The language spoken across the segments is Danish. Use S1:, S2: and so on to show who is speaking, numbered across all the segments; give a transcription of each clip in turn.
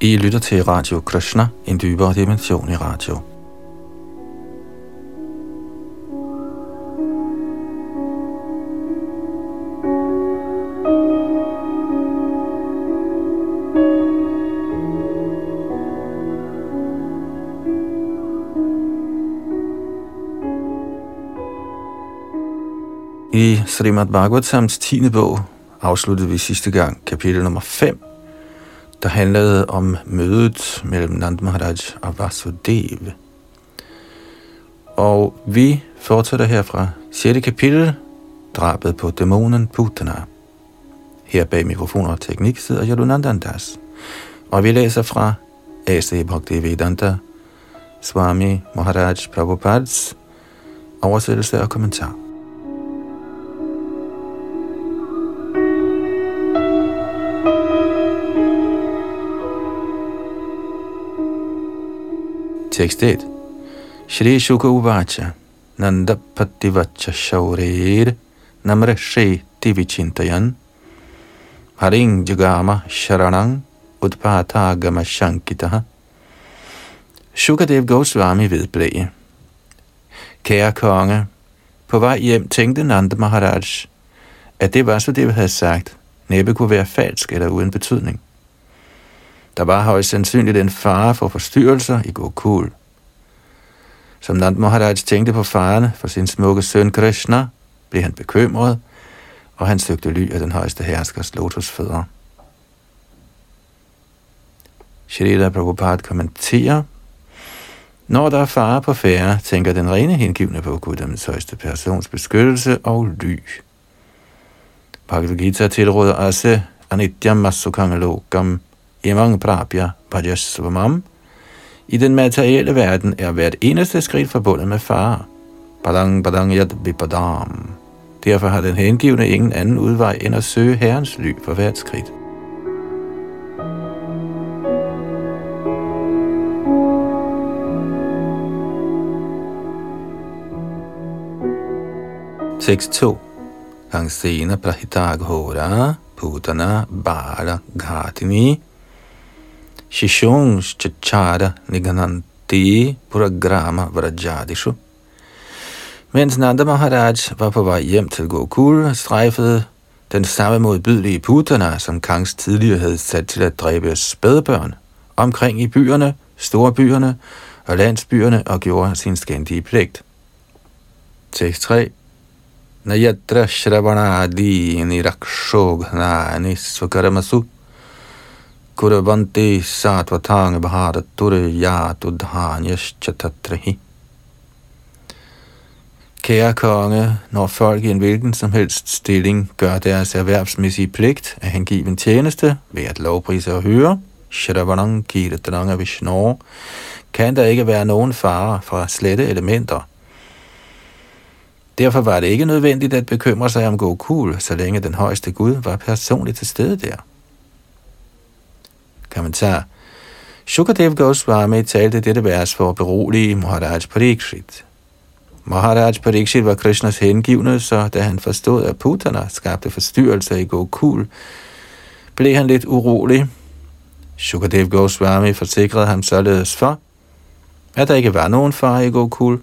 S1: I lytter til Radio Krishna, en dybere dimension i radio. I Srimad Bhagavatams 10. bog afsluttede vi sidste gang kapitel nummer 5, der handlede om mødet mellem Nand Maharaj og Vasudev. Og vi fortsætter her fra 6. kapitel, drabet på dæmonen Putana. Her bag mikrofoner og teknik sidder Yadunandandas. Og vi læser fra A.C. Bhaktivedanta Swami Maharaj Prabhupads oversættelse og kommentar. Tekst 1. Shri Shuka Uvacha Nanda Pativacha Shaurir Namrashi Tivichintayan Haring Jagama Sharanang Udpata Gama Shankitaha Shukadev Goswami vedblæg. Kære konge, på vej hjem tænkte Nanda Maharaj, at det Vasudev havde sagt, næppe kunne være falsk eller uden betydning. Der var højst sandsynligt en fare for forstyrrelser i Gokul. Som Nand Maharaj tænkte på farerne for sin smukke søn Krishna, blev han bekymret, og han søgte ly af den højeste herskers lotusfødder. Shrita Prabhupada kommenterer, når der er fare på færre, tænker den rene hengivne på Guddoms højeste persons beskyttelse og ly. Bhagavad Gita tilråder også Anityam Masukangalokam Emang Prabhya Bhajasvamam. I den materielle verden er hvert eneste skridt forbundet med fare. Badang badang yad bipadam. Derfor har den hengivne ingen anden udvej end at søge Herrens ly for hvert skridt. Tekst 2. prahita prahitaghora putana bala ghatini Shishons chachara nigananti puragrama vrajadishu. Mens Nanda Maharaj var på vej hjem til Gokul, strejfede den samme modbydelige Putana, som Kangs tidligere havde sat til at dræbe spædbørn, omkring i byerne, store byerne og landsbyerne og gjorde sin skændige pligt. Tekst 3 Nayatra Shravanadi Nirakshognani Svakaramasu Kuravanti Satvatang Bharata Turiyatu Dhanyaschatatrehi. Kære konge, når folk i en hvilken som helst stilling gør deres erhvervsmæssige pligt af hengiven tjeneste ved at lovprise og høre, Shravanang Kirtananga Vishnu, kan der ikke være nogen fare fra slette elementer. Derfor var det ikke nødvendigt at bekymre sig om Gokul, så længe den højeste Gud var personligt til stede der. Kommentar. Shukadev Goswami talte dette vers for at berolige Maharaj Parikshit. Maharaj Parikshit var Krishnas hengivne, så da han forstod, at Putana skabte forstyrrelser i Gokul, blev han lidt urolig. Shukadev Goswami forsikrede ham således for, at der ikke var nogen far i Gokul.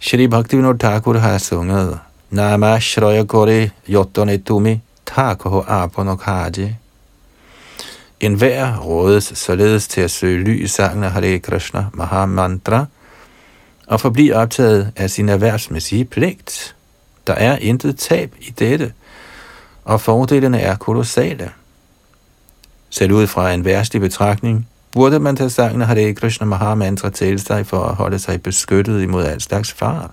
S1: Shri Bhaktivinoda Thakur har sunget Nama Shroya Kore Yotone Tumi Thakur Apanokhaji en hver rådes således til at søge ly i sangen af Hare Krishna Mahamantra og forblive optaget af sin erhvervsmæssige pligt. Der er intet tab i dette, og fordelene er kolossale. Selv ud fra en værstlig betragtning, burde man tage sangen af Hare Krishna Mahamantra til sig for at holde sig beskyttet imod al slags far.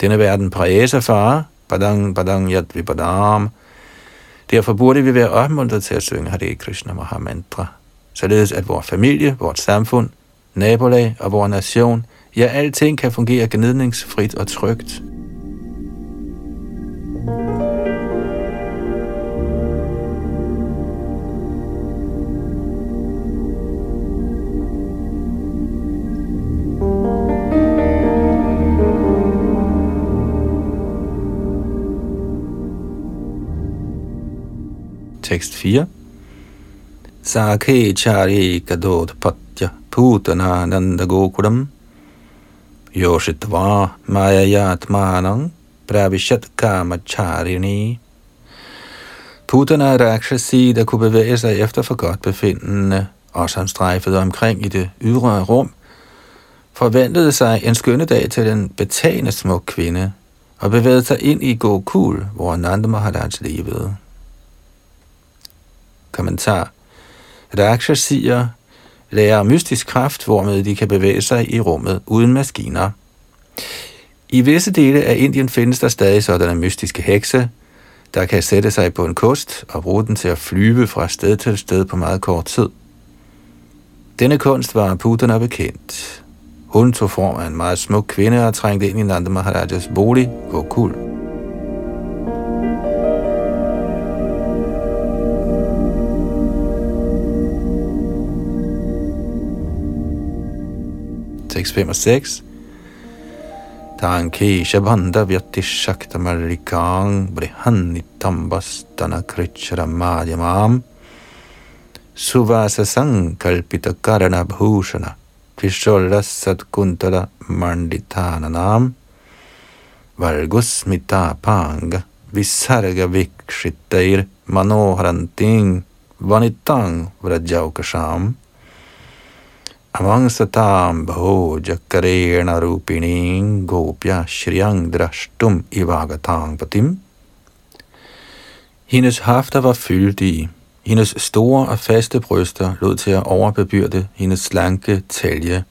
S1: Denne verden præges af fare, badang badang yad vibadam, Derfor burde vi være opmuntret til at synge Hare Krishna Mahamantra, således at vores familie, vores samfund, nabolag og vores nation, ja, alting kan fungere gnidningsfrit og trygt. thank you Tekst 4. Sakhe chari kadot patya putana nanda gokuram Yoshitva mayayatmanang pravishat kamacharini Putana Rakshasi, der kunne bevæge sig efter for godt befindende, og som strejfede omkring i det ydre rum, forventede sig en skønne dag til den betagende smuk kvinde, og bevægede sig ind i Gokul, hvor Nanda Maharaj levede. Kommentar Rakshasier lærer mystisk kraft, hvormed de kan bevæge sig i rummet uden maskiner. I visse dele af Indien findes der stadig sådanne mystiske hekse, der kan sætte sig på en kost og bruge den til at flyve fra sted til sted på meget kort tid. Denne kunst var Putana bekendt. Hun tog form af en meget smuk kvinde og trængte ind i Nanda Maharajas bolig, Gokul. 6, 5 og 6 Tanke Shabanda Vyati Shakta Marikang Brihannitambastana Krichara Madhyamam. Suvasa Sankalpita Karana Bhushana Vishola Satkuntala Manditananam Vargusmita Panga Visarga Vikshitair Manoharanting Vanitang Vrajaukasham Amangsatam bhoja karena rupini gopya shriang drashtum ivagatang patim. Hendes hafter var fyldige. Hendes store og faste bryster lod til at overbebyrde hendes slanke talje,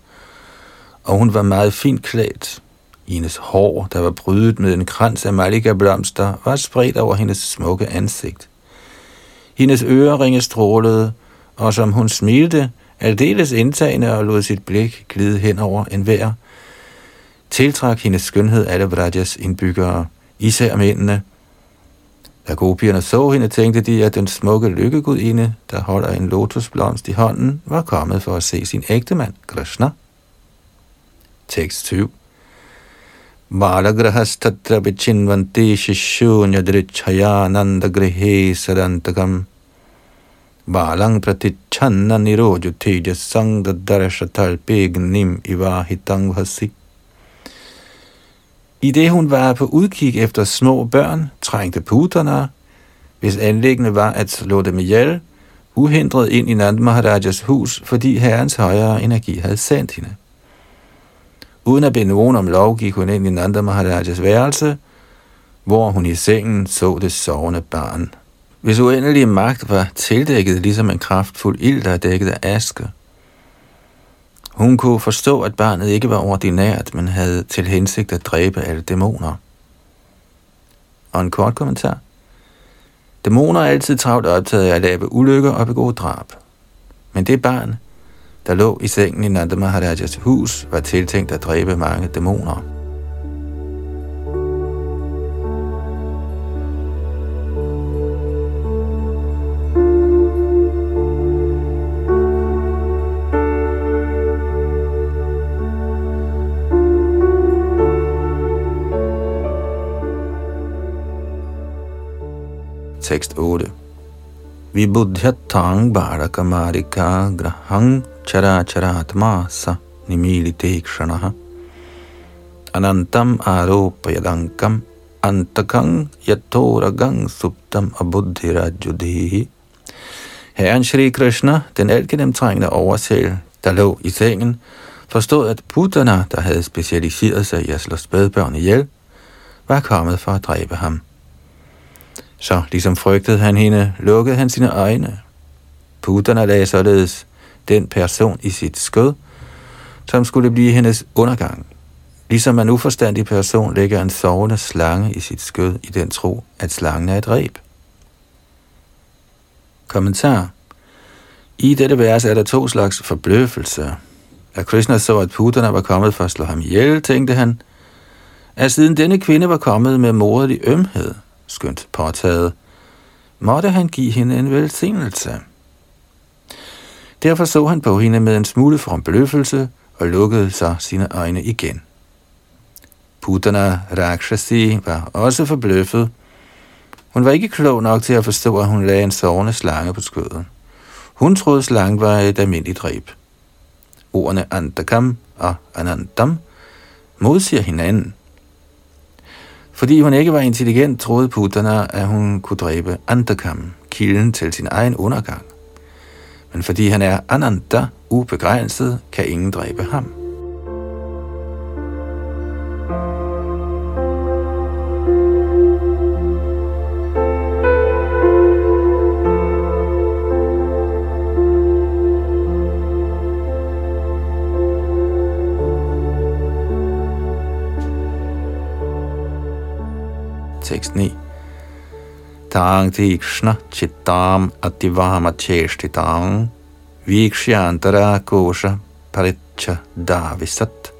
S1: og hun var meget fint klædt. Hendes hår, der var brydet med en krans af malika-blomster, var spredt over hendes smukke ansigt. Hendes øreringe strålede, og som hun smilte, aldeles indtagende og lod sit blik glide hen over enhver, tiltrak hendes skønhed alle Vrajas indbyggere, især mændene. Da gopierne så hende, tænkte de, at den smukke lykkegudinde, der holder en lotusblomst i hånden, var kommet for at se sin ægtemand, Krishna. Tekst 20 Malagrahastatra vichinvanti shishunya grihe Balang pratichanna nirojo tejasang dadarashatalpegnim ivahitang vasi. I det hun var på udkig efter små børn, trængte puterne, hvis anlæggende var at slå dem ihjel, uhindret ind i Nand Maharajas hus, fordi herrens højere energi havde sendt hende. Uden at bede nogen om lov, gik hun ind i Nanda Maharajas værelse, hvor hun i sengen så det sovende barn. Hvis uendelige magt var tildækket ligesom en kraftfuld ild, der er dækket af aske. Hun kunne forstå, at barnet ikke var ordinært, men havde til hensigt at dræbe alle dæmoner. Og en kort kommentar. Dæmoner er altid travlt optaget af at lave ulykker og begå drab. Men det barn, der lå i sengen i Nanda Maharajas hus, var tiltænkt at dræbe mange dæmoner. Tekst 8. Vibudhyatang bharakamarika grahang characharatma sa nimilite kshanaha anantam aropayadankam antakang yatoragang suptam abuddhirajudhihi Herren Shri Krishna, den altgennemtrængende oversæl, der lå i sengen, forstod, at putterne, der havde specialiseret sig i at slå spædbørn ihjel, var kommet for at dræbe ham. Så ligesom frygtede han hende, lukkede han sine øjne. Putterne lagde således den person i sit skød, som skulle blive hendes undergang. Ligesom en uforstandig person lægger en sovende slange i sit skød i den tro, at slangen er et reb. Kommentar I dette vers er der to slags forbløffelse. Da Krishna så, at putterne var kommet for at slå ham ihjel, tænkte han, at siden denne kvinde var kommet med moderlig ømhed – skønt påtaget, måtte han give hende en velsignelse. Derfor så han på hende med en smule forbløffelse og lukkede så sine øjne igen. Putana Rakshasi var også forbløffet. Hun var ikke klog nok til at forstå, at hun lagde en sovende slange på skødet. Hun troede slangen var et almindeligt dræb. Ordene Antakam og Anandam modsiger hinanden. Fordi hun ikke var intelligent, troede putterne, at hun kunne dræbe Andakam, kilden til sin egen undergang. Men fordi han er Ananda, ubegrænset, kan ingen dræbe ham. Tekst 9. Tang tikshna chittam ativama cheshtitam vikshyantara kosha paricha davisat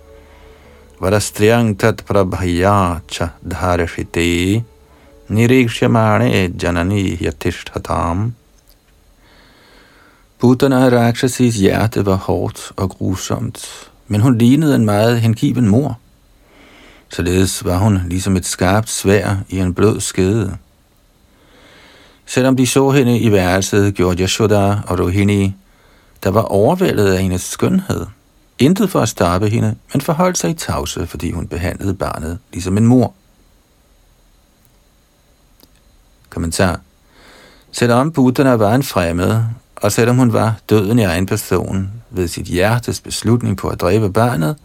S1: varastriyang tat prabhaya cha dharashite nirikshyamane janani yatishtatam Buddhana Rakshasis hjerte var hårdt og grusomt, men hun lignede en meget hengiven mor. Således var hun ligesom et skarpt svær i en blød skede. Selvom de så hende i værelset, gjorde Yashoda og Rohini, der var overvældet af hendes skønhed. Intet for at stoppe hende, men forholdt sig i tavse, fordi hun behandlede barnet ligesom en mor. Kommentar. Selvom Buddha var en fremmed, og selvom hun var døden i egen person ved sit hjertes beslutning på at dræbe barnet,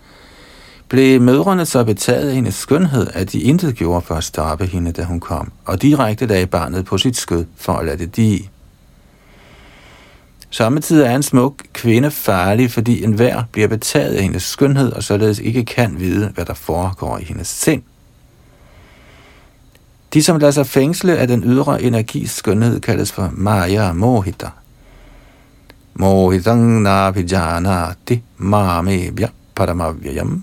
S1: blev mødrene så betaget af hendes skønhed, at de intet gjorde for at stoppe hende, da hun kom, og direkte lagde barnet på sit skød for at lade det die. Samtidig er en smuk kvinde farlig, fordi enhver bliver betaget af hendes skønhed, og således ikke kan vide, hvad der foregår i hendes sind. De, som lader sig fængsle af den ydre energis skønhed, kaldes for Maya Mohita. Mohitang Nabijanati Mamebhya Paramavyayam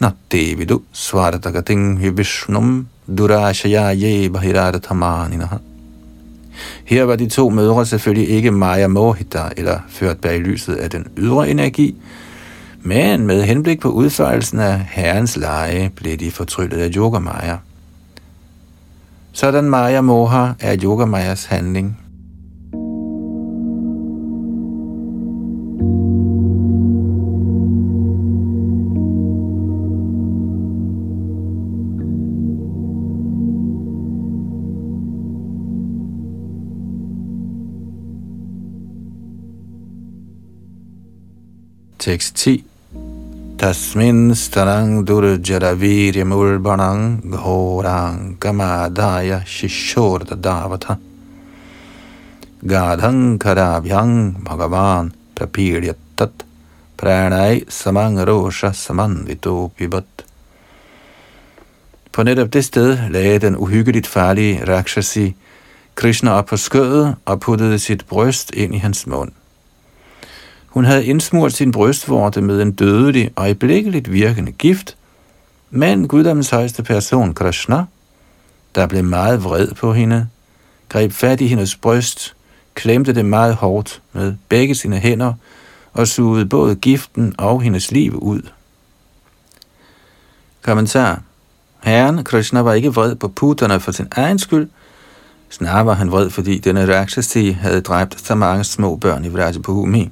S1: Na devidu svartagating hi vishnum durashaya ye bahirarathamaninaha. Her var de to mødre selvfølgelig ikke Maya Mohita eller ført bag lyset af den ydre energi, men med henblik på udførelsen af herrens leje blev de fortryllet af Yogamaya. Sådan Maya Moha er Yogamayas handling. Tekst 10. Tasmin starang durjaravirya mulbanang ghorang kamadaya shishorda davata gadhang karabhyang bhagavan prapiryatat pranay samang rosha samandito pibat. På netop det sted lagde den uhyggeligt farlige Rakshasi Krishna op på skødet og puttede sit bryst ind i hans mund. Hun havde indsmurt sin brystvorte med en dødelig og øjeblikkeligt virkende gift, men guddommens højeste person, Krishna, der blev meget vred på hende, greb fat i hendes bryst, klemte det meget hårdt med begge sine hænder og sugede både giften og hendes liv ud. Kommentar. Herren Krishna var ikke vred på putterne for sin egen skyld, snarere var han vred, fordi denne Rakshasi havde dræbt så mange små børn i Vrajapahumi.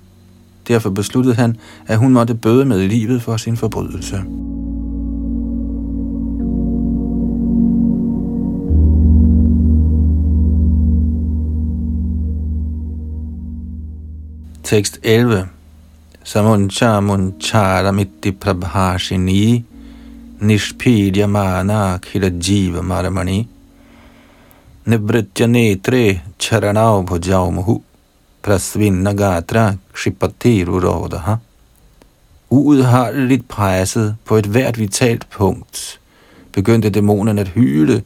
S1: Derfor besluttede han, at hun måtte bøde med livet for sin forbrydelse. Tekst 11. Samuncha munchara mitti prabhashini nishpidya mana khila jiva maramani nibritya netre charanau bhujau muhu prasvinna gatra kshipaterurodaha. Uudholdeligt presset på et hvert vitalt punkt, begyndte dæmonen at hyle.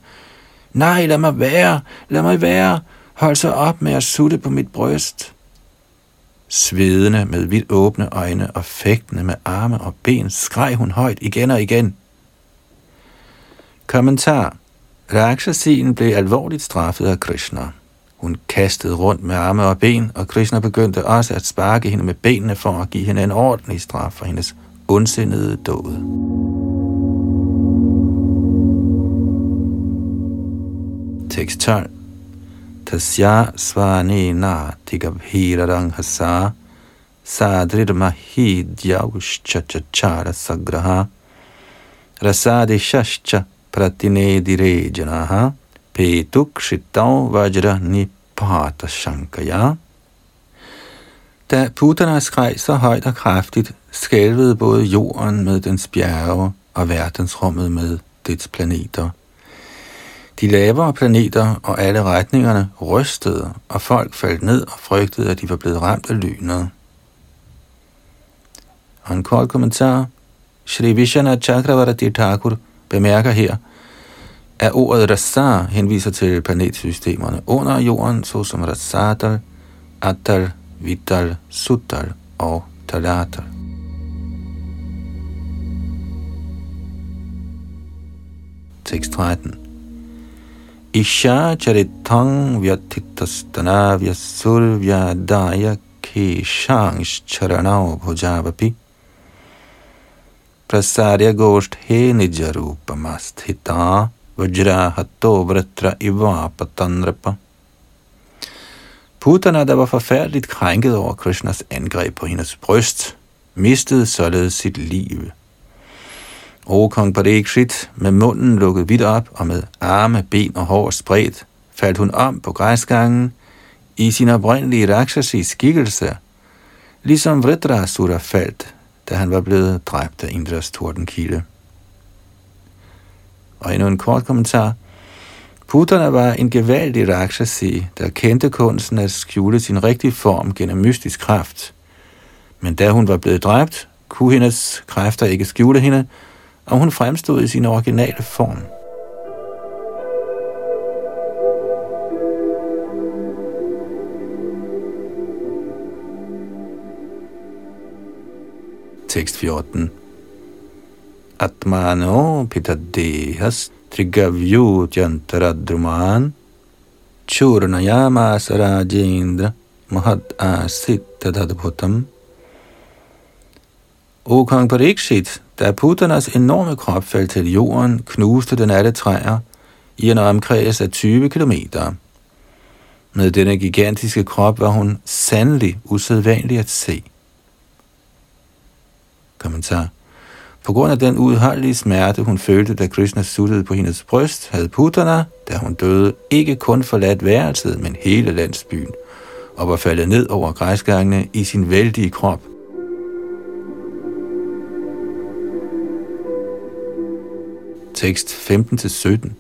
S1: Nej, lad mig være, lad mig være, hold så op med at sutte på mit bryst. Svedende med vidt åbne øjne og fægtende med arme og ben, skreg hun højt igen og igen. Kommentar. Rakshasien blev alvorligt straffet af Krishna. Hun kastede rundt med arme og ben, og Krishna begyndte også at sparke hende med benene for at give hende en ordentlig straf for hendes ondsindede død. Tekst 12. tasya tigabhira tigabhirarang hasa sadrir mahi dyaushchachachara sagraha rasadi shashcha pratinedire janaha petuk vajra nipata shankaya da Putana skreg så højt og kraftigt, skælvede både jorden med dens bjerge og verdensrummet med dets planeter. De lavere planeter og alle retningerne rystede, og folk faldt ned og frygtede, at de var blevet ramt af lynet. Og en kort kommentar. Shri Vishana Chakravarti Thakur bemærker her, at ordet Rasa henviser til planetsystemerne under jorden, såsom Rasadal, Atal, Vital, Sutal og Talatal. Tekst 13 Isha charitang vyatitastana vyasurvya daya keshangs charanao bhujavapi prasarya goshthe nijarupamastita vajrahato vratra iva Putana, der var forfærdeligt krænket over Krishnas angreb på hendes bryst, mistede således sit liv. O kong Parikshit, med munden lukket vidt op og med arme, ben og hår spredt, faldt hun om på græsgangen i sin oprindelige rakshasi skikkelse, ligesom Vritrasura faldt, da han var blevet dræbt af Indras tordenkilde. Og endnu en kort kommentar – Putana var en gevaldig rakshasi, der kendte kunsten at skjule sin rigtige form gennem mystisk kraft. Men da hun var blevet dræbt, kunne hendes kræfter ikke skjule hende, og hun fremstod i sin originale form. Tekst 14 Atmano pitadehas Trigavyutyantaradruman Churnayamasa Rajendra Mahad Asit Tadadbhutam O kong Parikshit, da putternes enorme krop faldt til jorden, knuste den alle træer i en omkreds af 20 kilometer. Med denne gigantiske krop var hun sandelig usædvanlig at se. Kommentar på grund af den uudholdelige smerte, hun følte, da Krishna suttede på hendes bryst, havde Putana, da hun døde, ikke kun forladt værelset, men hele landsbyen, og var faldet ned over græsgangene i sin vældige krop. Tekst 15-17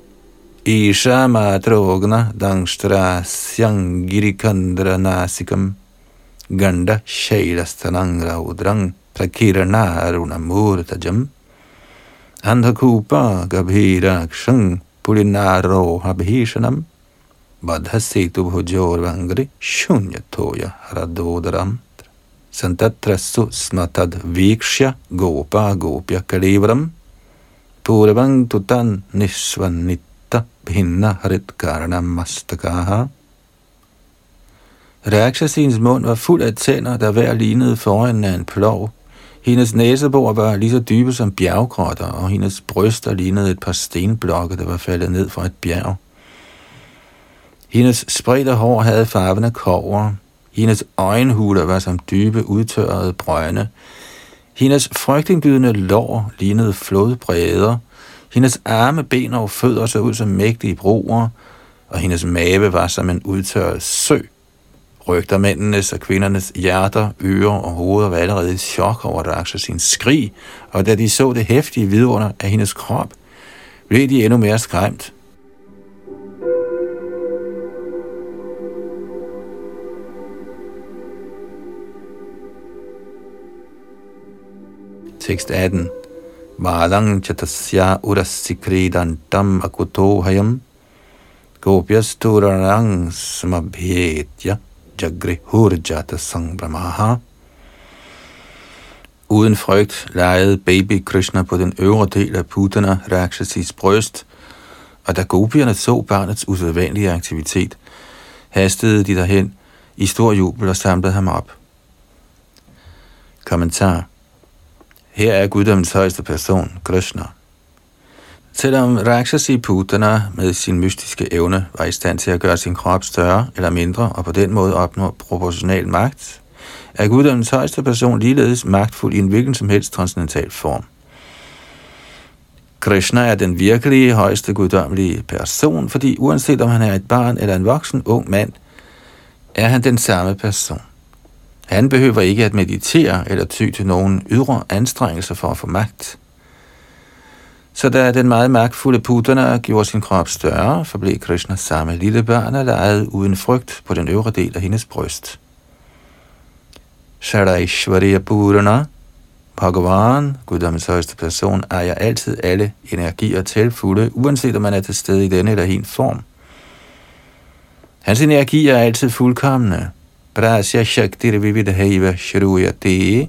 S1: Isha madrogna dangstra syangirikandra nasikam. Ganda shailastanangra udrang prakirana andhakupa gabhirakshang pulinaro habhishanam badhasetu bhujorvangri shunyatoya haradodaram santatrasu smatad vikshya gopa gopya kalivram purvang tutan nishvanitta bhinna harit karanam mastakaha. Rakshasins mund var fuld af tænder, der hver lignede foran af en plov, hendes næsebor var lige så dybe som bjerggrotter, og hendes bryster lignede et par stenblokke, der var faldet ned fra et bjerg. Hendes spredte hår havde farven af kover. Hendes øjenhuler var som dybe, udtørrede brønde. Hendes frygtindbydende lår lignede flodbræder. Hendes arme, ben og fødder så ud som mægtige broer, og hendes mave var som en udtørret sø rygter mændenes og kvindernes hjerter, ører og hoveder var allerede i chok over Rakshasins skrig, og da de så det hæftige vidunder af hendes krop, blev de endnu mere skræmt. Tekst 18 Malang chatasya urassikridantam akutohayam. Gopyasturanang smabhetya Jagrihurjata Sangbramaha. Uden frygt legede baby Krishna på den øvre del af Putana Rakshasis bryst, og da gopierne så barnets usædvanlige aktivitet, hastede de derhen i stor jubel og samlede ham op. Kommentar Her er guddommens højeste person, Krishna. Selvom Rakshasi Putana med sin mystiske evne var i stand til at gøre sin krop større eller mindre og på den måde opnå proportional magt, er guddommens højeste person ligeledes magtfuld i en hvilken som helst transcendental form. Krishna er den virkelige højeste guddommelige person, fordi uanset om han er et barn eller en voksen ung mand, er han den samme person. Han behøver ikke at meditere eller ty til nogen ydre anstrengelser for at få magt. Så da den meget magtfulde Putana gjorde sin krop større, forblev Krishna samme lille børn og legede uden frygt på den øvre del af hendes bryst. Sharaishwarya Purana, Bhagavan, guddommens højeste person, ejer altid alle energier til fulde, uanset om man er til stede i denne eller hin form. Hans energier er altid fuldkommende. Prasya Shakti Vividhaiva Shruya Dee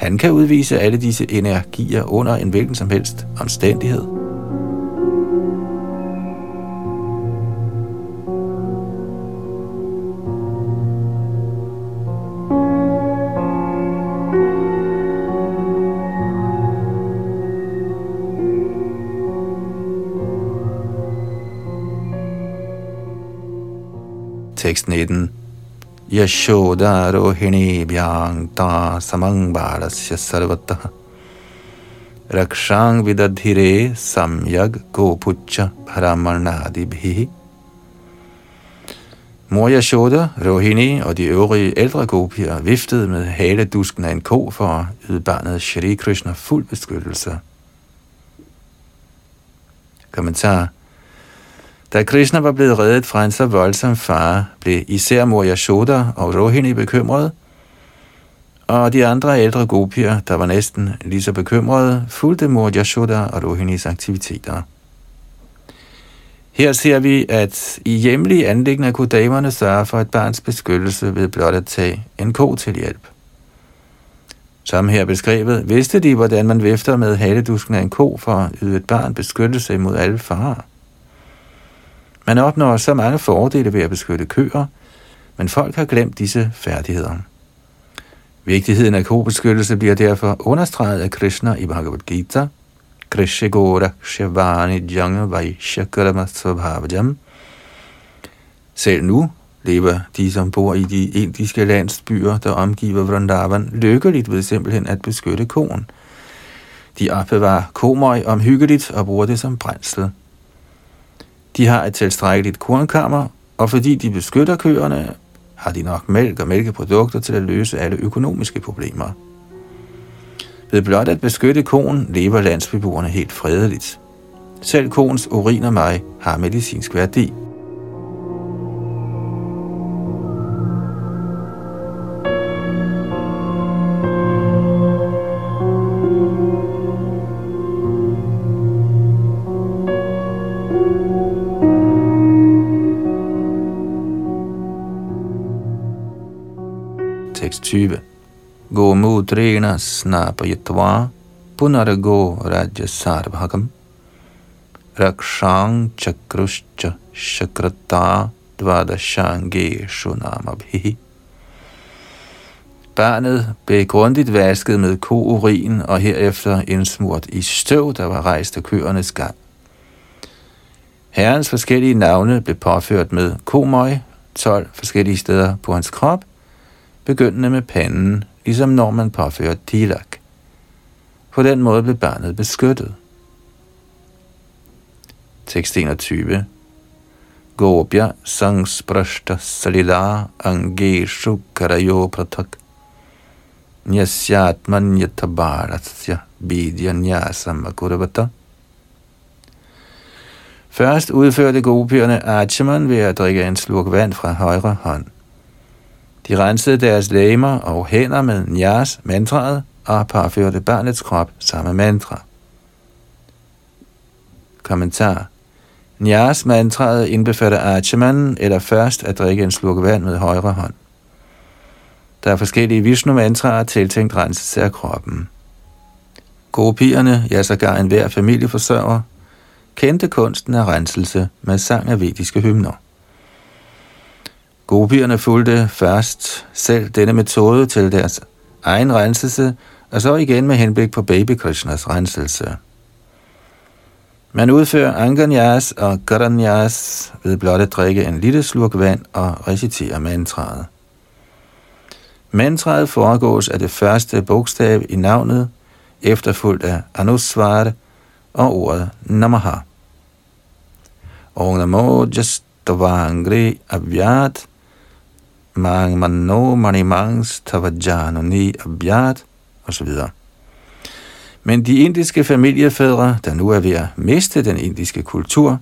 S1: han kan udvise alle disse energier under en hvilken som helst omstændighed. Tekst 19 यशोदारोहिणीभ्यां ता समङ्बालस्य सर्वतः रक्षां विदधिरे सम्यग गोपुच्च brahmanadibhi. Mor Yashoda, Rohini og de øvrige ældre gopier viftede med haledusken af en ko for at yde barnet Shri Krishna fuld beskyttelse. Kommentar da Krishna var blevet reddet fra en så voldsom far, blev især mor Yashoda og Rohini bekymrede, og de andre ældre gopier, der var næsten lige så bekymrede, fulgte mor Yashoda og Rohinis aktiviteter. Her ser vi, at i hjemlige anlæggende kunne damerne sørge for et barns beskyttelse ved blot at tage en ko til hjælp. Som her beskrevet, vidste de, hvordan man vifter med haledusken af en ko for at yde et barn beskyttelse imod alle farer. Man opnår så mange fordele ved at beskytte køer, men folk har glemt disse færdigheder. Vigtigheden af kobeskyttelse bliver derfor understreget af Krishna i Bhagavad Gita. Krishagora Shavani Janga Vaishyakarama Svabhavajam. Selv nu lever de, som bor i de indiske landsbyer, der omgiver Vrindavan, lykkeligt ved simpelthen at beskytte koen. De opbevarer komøg omhyggeligt og bruger det som brændsel. De har et tilstrækkeligt kornkammer, og fordi de beskytter køerne, har de nok mælk og mælkeprodukter til at løse alle økonomiske problemer. Ved blot at beskytte konen lever landsbeboerne helt fredeligt. Selv koens urin og mig har medicinsk værdi. 20. Go mudrena snapayatva punargo raja sarvagam rakshang chakruscha shakrata dvadashange shunamabhi. Barnet blev grundigt vasket med kourin og herefter indsmurt i støv, der var rejst af køernes gang. Herrens forskellige navne blev påført med komøj, 12 forskellige steder på hans krop, begyndende med panden, ligesom når man påfører tilak. På den måde blev barnet beskyttet. Tekst 21. Gopya sangsprashta salila angeshu karayo pratak nyasyatman yatabaratsya bidyanyasam akuravata. Først udførte gopierne Archiman ved at drikke en slurk vand fra højre hånd. De rensede deres læmer og hænder med Nyas mantraet og parførte barnets krop samme mantra. Kommentar Nyas mantraet indbefatter Achaman, eller først at drikke en slurk vand med højre hånd. Der er forskellige Vishnu mantraer tiltænkt renselse af kroppen. Gopierne, ja sågar en hver familieforsørger, kendte kunsten af renselse med sang af vediske hymner. Gopierne fulgte først selv denne metode til deres egen renselse, og så igen med henblik på baby Krishnas renselse. Man udfører anganyas og garanyas ved blot at drikke en lille slurk vand og recitere mantraet. Mantraet foregås af det første bogstav i navnet, efterfulgt af anusvare og ordet namaha. Om namo jastavangri avyat mang mano manimangs tavajanani abyat osv. Men de indiske familiefædre, der nu er ved at miste den indiske kultur,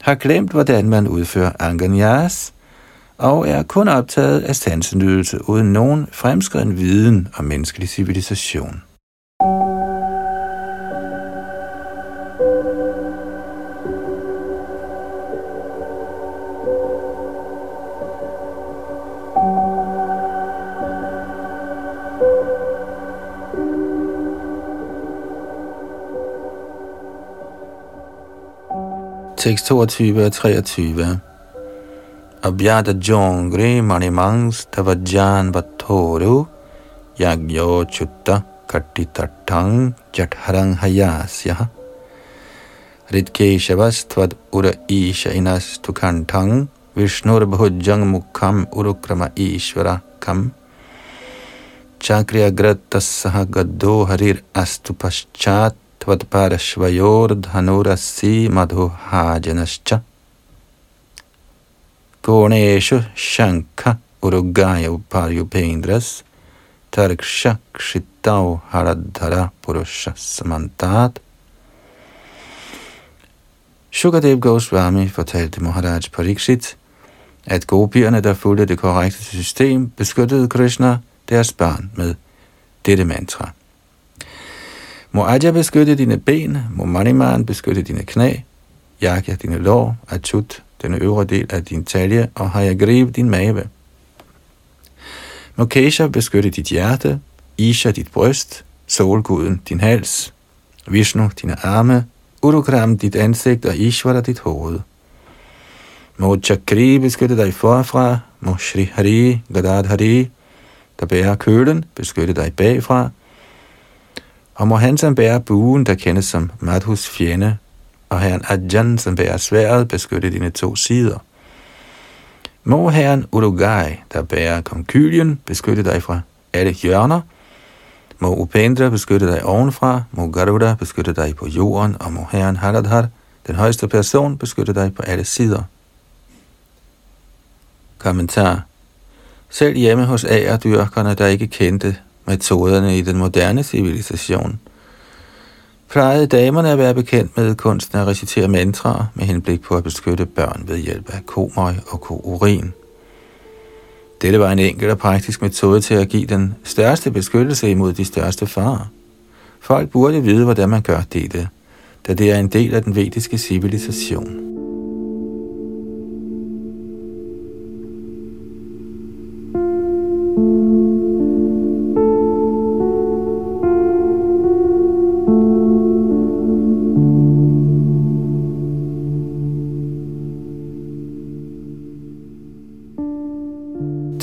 S1: har glemt, hvordan man udfører anganyas, og er kun optaget af sansenydelse uden nogen fremskreden viden om menneskelig civilisation. Tekst 22 og 23. Abhyata jongri manimans tavajan vatoru yagyo chutta kattitatang jatharang hayasya. Ritkeshavastvad ura isha inas tukantang विष्णुर भुजंग मुखम उरुक्रम ईश्वर कम चाक्रियाग्रत सह गद्दो हरिर अस्तु पश्चात त्वत्परश्वयोर्धनुरसि मधुहाजनश्च कोणेषु शङ्ख उरुगाय उपायुपेन्द्रस् तर्क्ष क्षितौ हरद्धर पुरुष samantat. Shukadev Goswami fortalte Maharaj Pariksit, at gopierne, der fulgte det korrekte system, beskyttede Krishna, deres barn, med dette mantra – må Aja beskytte dine ben, må Maniman beskytte dine knæ, Yakya dine lår, Achut den øvre del af din talje, og Hayagriv din mave. Må Kesha beskytte dit hjerte, Isha dit bryst, solguden din hals, Vishnu dine arme, Urukram dit ansigt? Og Ishvara dit hoved. Må Chakri beskytte dig forfra, må Shri Hari, Gadadhari, der bærer kølen, beskytte dig bagfra, og må han, som bærer buen, der kendes som Madhus fjende, og herren Ajahn, som bærer sværet, beskytte dine to sider. Må herren Urugai, der bærer konkylien, beskytte dig fra alle hjørner. Må Upendra beskytte dig ovenfra, må Garuda beskytte dig på jorden, og må herren Haradhar, den højeste person, beskytte dig på alle sider. Kommentar Selv hjemme hos agerdyrkerne, der ikke kendte metoderne i den moderne civilisation, plejede damerne at være bekendt med kunsten at recitere mantraer med henblik på at beskytte børn ved hjælp af komøg og kourin. Dette var en enkel og praktisk metode til at give den største beskyttelse imod de største farer. Folk burde vide, hvordan man gør dette, da det er en del af den vediske civilisation.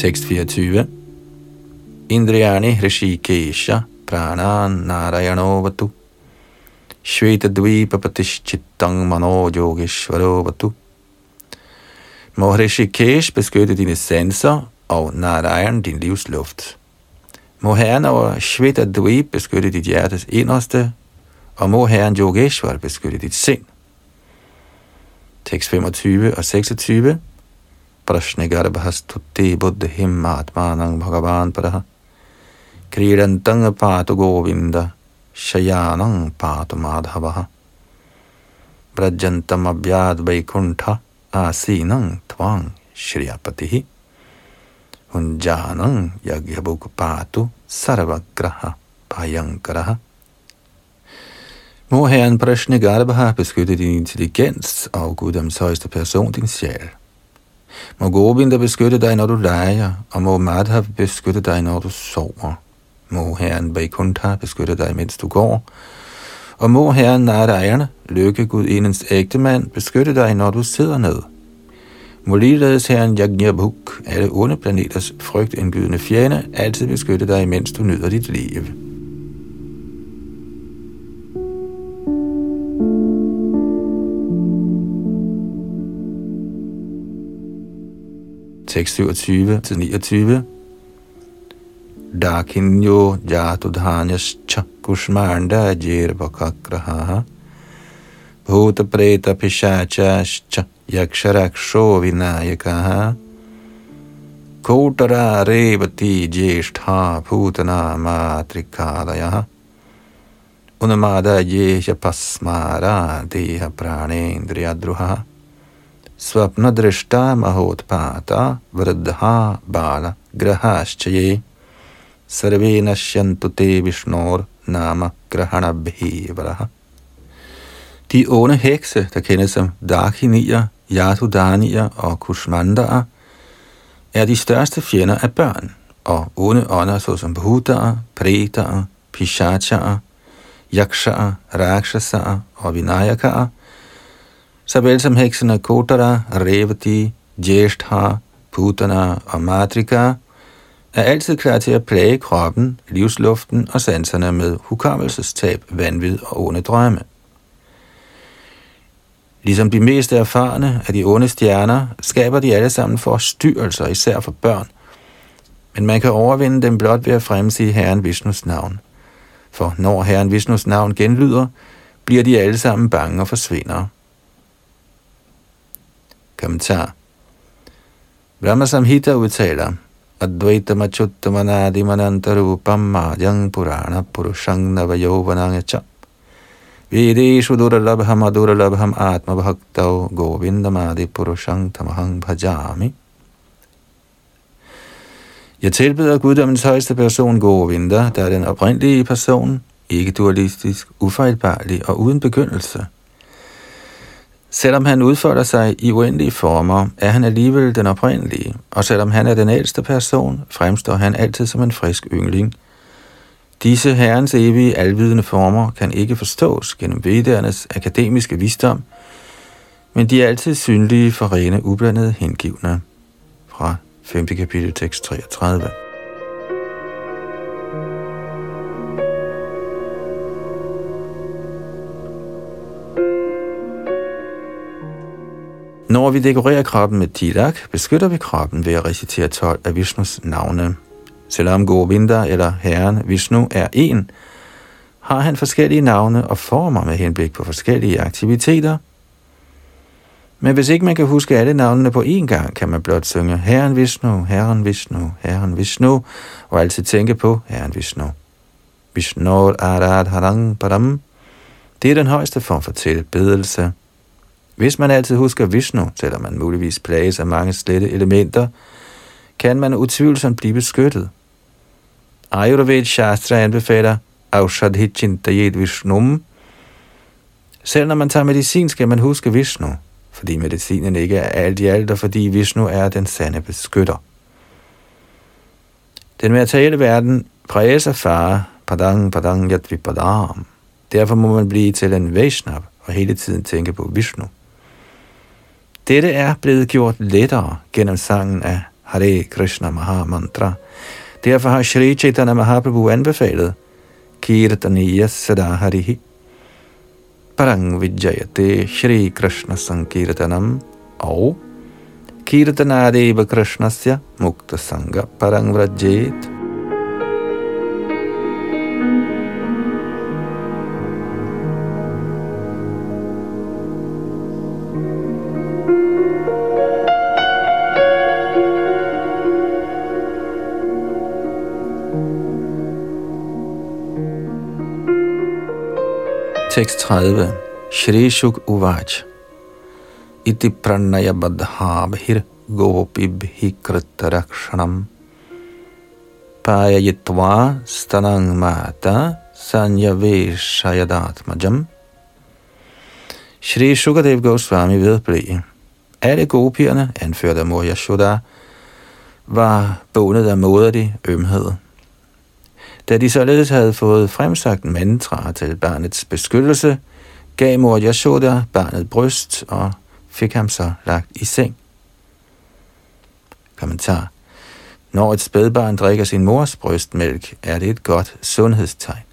S1: Tekst 24. Indriyani Hrishikesha Pranan Narayanovatu Shvetadvipapatischittang Mano Yogeshvarovatu Må Hrishikesh beskytte dine sanser og Narayan din livsluft. Må Herren over Shvetadvip beskytte dit hjertes inderste, og må Herren Yogeshwar beskytte dit sind. Tekst 25 og 26 प्रश्नगर्भस्तुति बुद्धिम् आत्मानं भगवान् परः। क्रीडन्तं पातु गोविन्द, शयानं पातु माधवः। व्रजन्तमव्याद् वैकुण्ठ, आसीनं त्वां श्रियपतिः। हुञ्जानं यज्ञबुक् पातु सर्वग्रह भयङ्करः। Må Herren Prashne Garbha beskytte din intelligens og Guddoms højeste person din sjæl. Må Govinda beskytte dig, når du leger, og må Madhav beskytte dig, når du sover. Må Herren Vaikuntha beskytte dig, mens du går. Og må Herren Narayana, lykke Gud enens ægte mand, beskytte dig, når du sidder ned. Må ligeledes Herren Yajnabhuk, alle onde planeters frygtindgydende fjende, altid beskytte dig, mens du nyder dit liv. 627 til 29. Dakinyo jatudhanyascha kushmanda jirvakakraha भूतना मातृकालयः उन्माद ये शपस्मारा देहप्राणेन्द्रियद्रुहः deha pranendriyadruha स्वप्न दृष्टा महोत्पाता वृद्धा बाल ग्रहाश्चये सर्वे नश्यन्तु ते विष्णोर नाम grahanabhivarah. De onde hekse, der kendes som Dakinier, Yatudanier og Kushmandaer, er de største fjender af børn, og onde ånder såsom Bhutaer, Pretaer, Pishachaer, Yakshaer, Rakshasaer og Vinayakaer såvel som heksene Kotara, Revati, Jeshtha, Putana og Matrika, er altid klar til at plage kroppen, livsluften og sanserne med hukommelsestab, vanvid og onde drømme. Ligesom de mest erfarne af de onde stjerner, skaber de alle sammen forstyrrelser, især for børn. Men man kan overvinde dem blot ved at fremsige Herren Vishnus navn. For når Herren Vishnus navn genlyder, bliver de alle sammen bange og forsvinder. Kommentar. Brahma Samhita udtaler, Advaita Machuttamanadi Manantarupam Madhyang Purana Purushang Navayovanang Cha. Vedeshu Duralabham Aduralabham Atma Bhaktav Govindamadi Purushang Tamahang Bhajami. Jeg tilbeder guddommens højeste person Govinda, der er den oprindelige person, ikke dualistisk, ufejlbarlig og uden begyndelse – Selvom han udfolder sig i uendelige former, er han alligevel den oprindelige, og selvom han er den ældste person, fremstår han altid som en frisk yngling. Disse herrens evige alvidende former kan ikke forstås gennem vedernes akademiske visdom, men de er altid synlige for rene ublandede hengivne. Fra 5. kapitel tekst 33. Når vi dekorerer kroppen med tilak, beskytter vi kroppen ved at recitere 12 af Vishnus navne. Selvom Govinda eller Herren Vishnu er en, har han forskellige navne og former med henblik på forskellige aktiviteter. Men hvis ikke man kan huske alle navnene på én gang, kan man blot synge Herren Vishnu, Herren Vishnu, Herren Vishnu, og altid tænke på Herren Vishnu. Vishnu Aradharang Param. Det er den højeste form for tilbedelse. Hvis man altid husker Vishnu, selvom man muligvis plages af mange slette elementer, kan man utvivlsomt blive beskyttet. Ayurved Shastra anbefaler Aushadhichintayet Vishnum. Selv når man tager medicin, skal man huske Vishnu, fordi medicinen ikke er alt i alt, og fordi Vishnu er den sande beskytter. Den materielle verden præges af fare, padang padang yatvipadam. Derfor må man blive til en Vaishnav og hele tiden tænke på Vishnu. Dette er blevet gjort lettere gennem sangen af Hare Krishna Maha Mantra. Derfor har Sri Chaitanya Mahaprabhu anbefalet Kirtaniya Sada Harihi Parang Vijayate Shri Krishna Sankirtanam og Kirtanadeva Krishnasya Mukta Sangha Parang Vrajet 36 Shri Shuk Uvach. Iti pranaya badhabhir gopibhi kritarakshanam. Payayitva stanang mata sanyaveshayadatmajam. Shri Shukadev Goswami vedblev. Alle gopierne, anført af mor Yashoda, var bundet af moderlig ømhed. Da de således havde fået fremsagt mantra til barnets beskyttelse, gav mor Yashoda barnet bryst og fik ham så lagt i seng. Kommentar. Når et spædbarn drikker sin mors brystmælk, er det et godt sundhedstegn.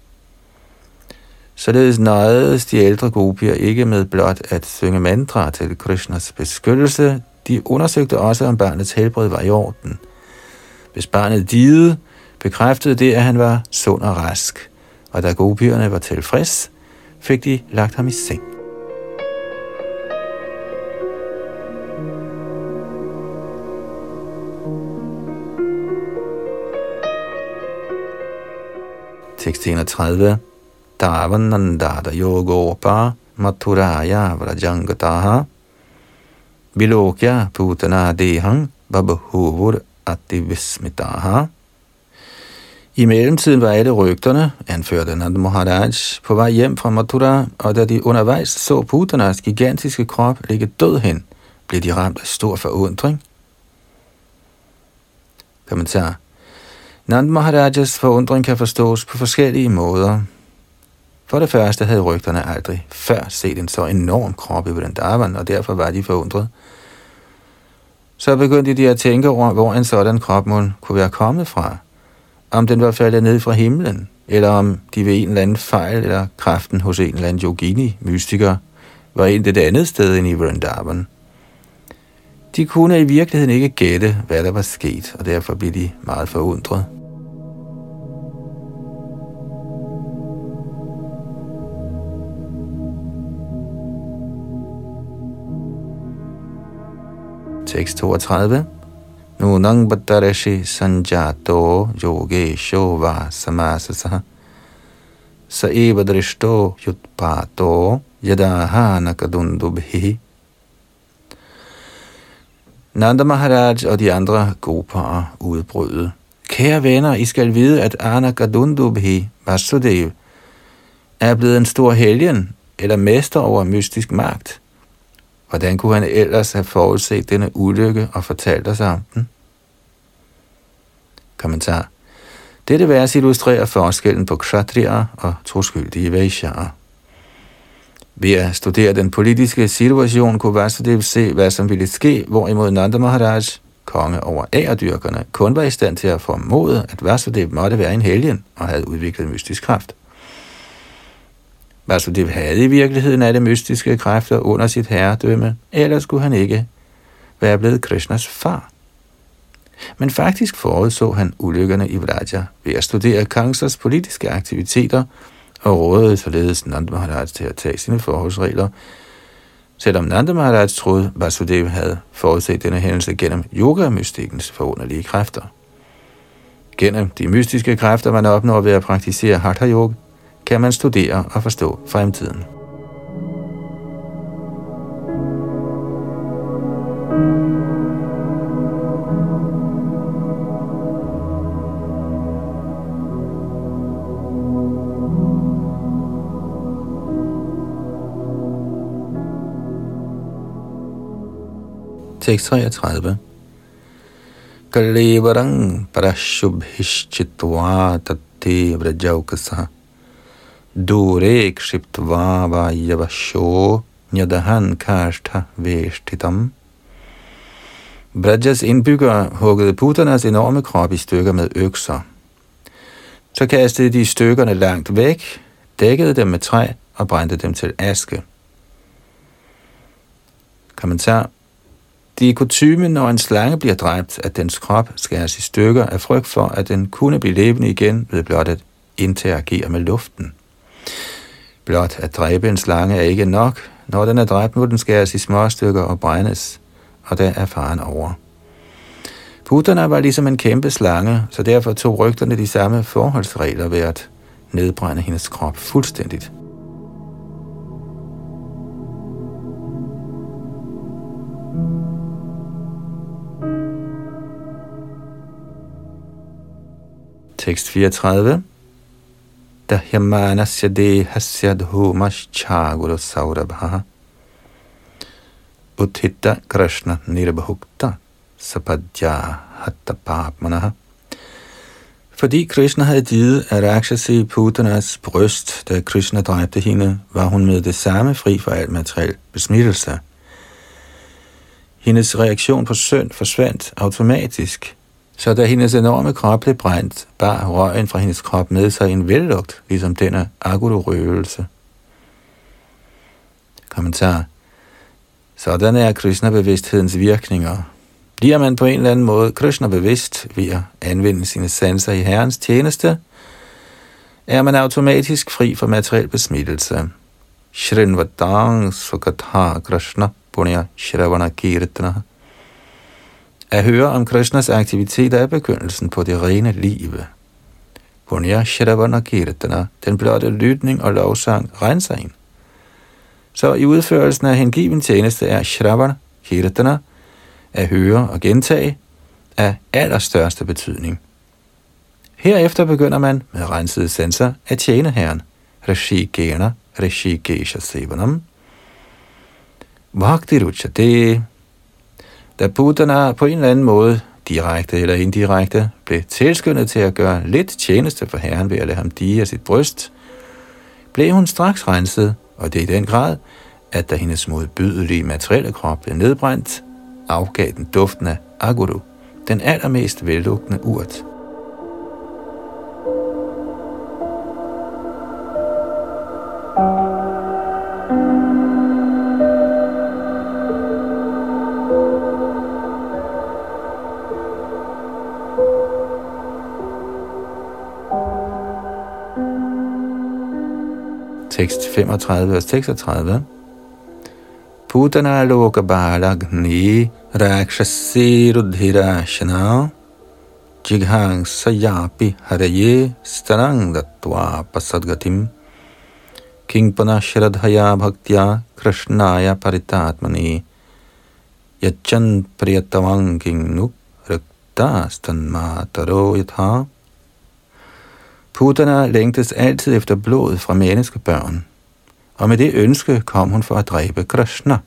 S1: Således nøjedes de ældre gopier ikke med blot at synge mantra til Krishnas beskyttelse, De undersøgte også, om barnets helbred var i orden. Hvis barnet dide, bekræftede det, at han var sund og rask, og da gopierne var tilfreds, fik de lagt ham i seng. Tekst 31. Davanandada yogopa maturaya vrajangataha vilokya putana dehang babahuvur ativismitaha i mellemtiden var alle rygterne, anførte Nand Maharaj, på vej hjem fra Mathura, og da de undervejs så Putanas gigantiske krop ligge død hen, blev de ramt af stor forundring. Kommentar. Nand Maharajas forundring kan forstås på forskellige måder. For det første havde rygterne aldrig før set en så enorm krop i Vrindavan, og derfor var de forundret. Så begyndte de at tænke over, hvor en sådan krop kunne være kommet fra – om den var faldet ned fra himlen, eller om de ved en eller anden fejl eller kraften hos en eller anden yogini, mystiker, var endt et andet sted end i Vrindavan. De kunne i virkeligheden ikke gætte, hvad der var sket, og derfor blev de meget forundret. Tekst 32 Nunang bhattareshi Sanjato Yogesho Va Samasasa Sa Eva Drishto Yutpato Yadaha Nakadundubhi Nanda Maharaj og de andre goparer udbrød. Kære venner, I skal vide, at Anakadundubhi Vasudev er blevet en stor helgen, eller mester over mystisk magt. Hvordan kunne han ellers have forudset denne ulykke og fortalt os om den? Kommentar. Dette vers illustrerer forskellen på kshatriya og troskyldige vaishyaer. Ved at studere den politiske situation kunne Vasudev se, hvad som ville ske, hvorimod Nanda Maharaj, konge over æredyrkerne, kun var i stand til at formode, at Vasudev måtte være en helgen og havde udviklet mystisk kraft. Altså, Vasudev havde i virkeligheden alle mystiske kræfter under sit herredømme, ellers skulle han ikke være blevet Krishnas far. Men faktisk forudså han ulykkerne i Vraja ved at studere Kangsas politiske aktiviteter og rådede således Nanda Maharaj til at tage sine forholdsregler, selvom Nanda Maharaj troede, Vasudev havde forudset denne hændelse gennem yoga-mystikkens forunderlige kræfter. Gennem de mystiske kræfter, man opnår ved at praktisere Hatha Yoga, kan man studere og forstå fremtiden. Tekst 33 Kalevarang parashubhishchitva tatte vrajaukasa Dure kshiptva vayavasho nyadahan kashtha veshtitam Brajas indbyggere huggede putternes enorme krop i stykker med økser. Så kastede de stykkerne langt væk, dækkede dem med træ og brændte dem til aske. Kommentar det er kutumen, når en slange bliver dræbt, at dens krop skæres i stykker af frygt for, at den kunne blive levende igen ved blot at interagere med luften. Blot at dræbe en slange er ikke nok. Når den er dræbt, må den skæres i små stykker og brændes, og der er faren over. Putterne var ligesom en kæmpe slange, så derfor tog rygterne de samme forholdsregler ved at nedbrænde hendes krop fuldstændigt. Tekst 34. Dahyamanasya dehasya dhomaschaguru saurabha Uttita krishna nirbhukta sapadya hatta papmanaha fordi Krishna havde givet Arakshasi Putanas bryst, da Krishna dræbte hende, var hun med det samme fri for alt materiel besmittelse. Hendes reaktion på synd forsvandt automatisk, så da hendes enorme krop blev brændt, bar røgen fra hendes krop med sig en vellugt, ligesom denne agudorøvelse. Kommentar. Sådan er Krishna-bevidsthedens virkninger. Bliver man på en eller anden måde Krishna-bevidst ved at anvende sine sanser i Herrens tjeneste, er man automatisk fri for materiel besmittelse. Shrinvadang Sukatha Krishna Punya Shravana Kirtana at høre om Krishnas aktiviteter er begyndelsen på det rene liv. Punya Shravana Kirtana, den blotte lytning og lovsang, renser en. Så i udførelsen af hengiven tjeneste er Shravana Kirtana, at høre og gentage, af allerstørste betydning. Herefter begynder man med rensede sensor at tjene Herren. Rishi Gena, Rishi Gesha Sevanam. Bhakti Ruchate. Da Buddhana på en eller anden måde, direkte eller indirekte, blev tilskyndet til at gøre lidt tjeneste for Herren ved at lade ham dige af sit bryst, blev hun straks renset, og det er i den grad, at da hendes modbydelige materielle krop blev nedbrændt, afgav den duften af aguru, den allermest vellugtende urt. tekst 35 og 36. Putana loka balagni rakshasi rudhira shana jighang sayapi haraye starang datva pasadgatim king pana shradhaya bhaktya krishnaya paritatmani yachan priyatavang king प्रियतमां rakta stanma taro yatha Putana længtes altid efter blod fra menneskebørn, og med det ønske kom hun for at dræbe Krishna.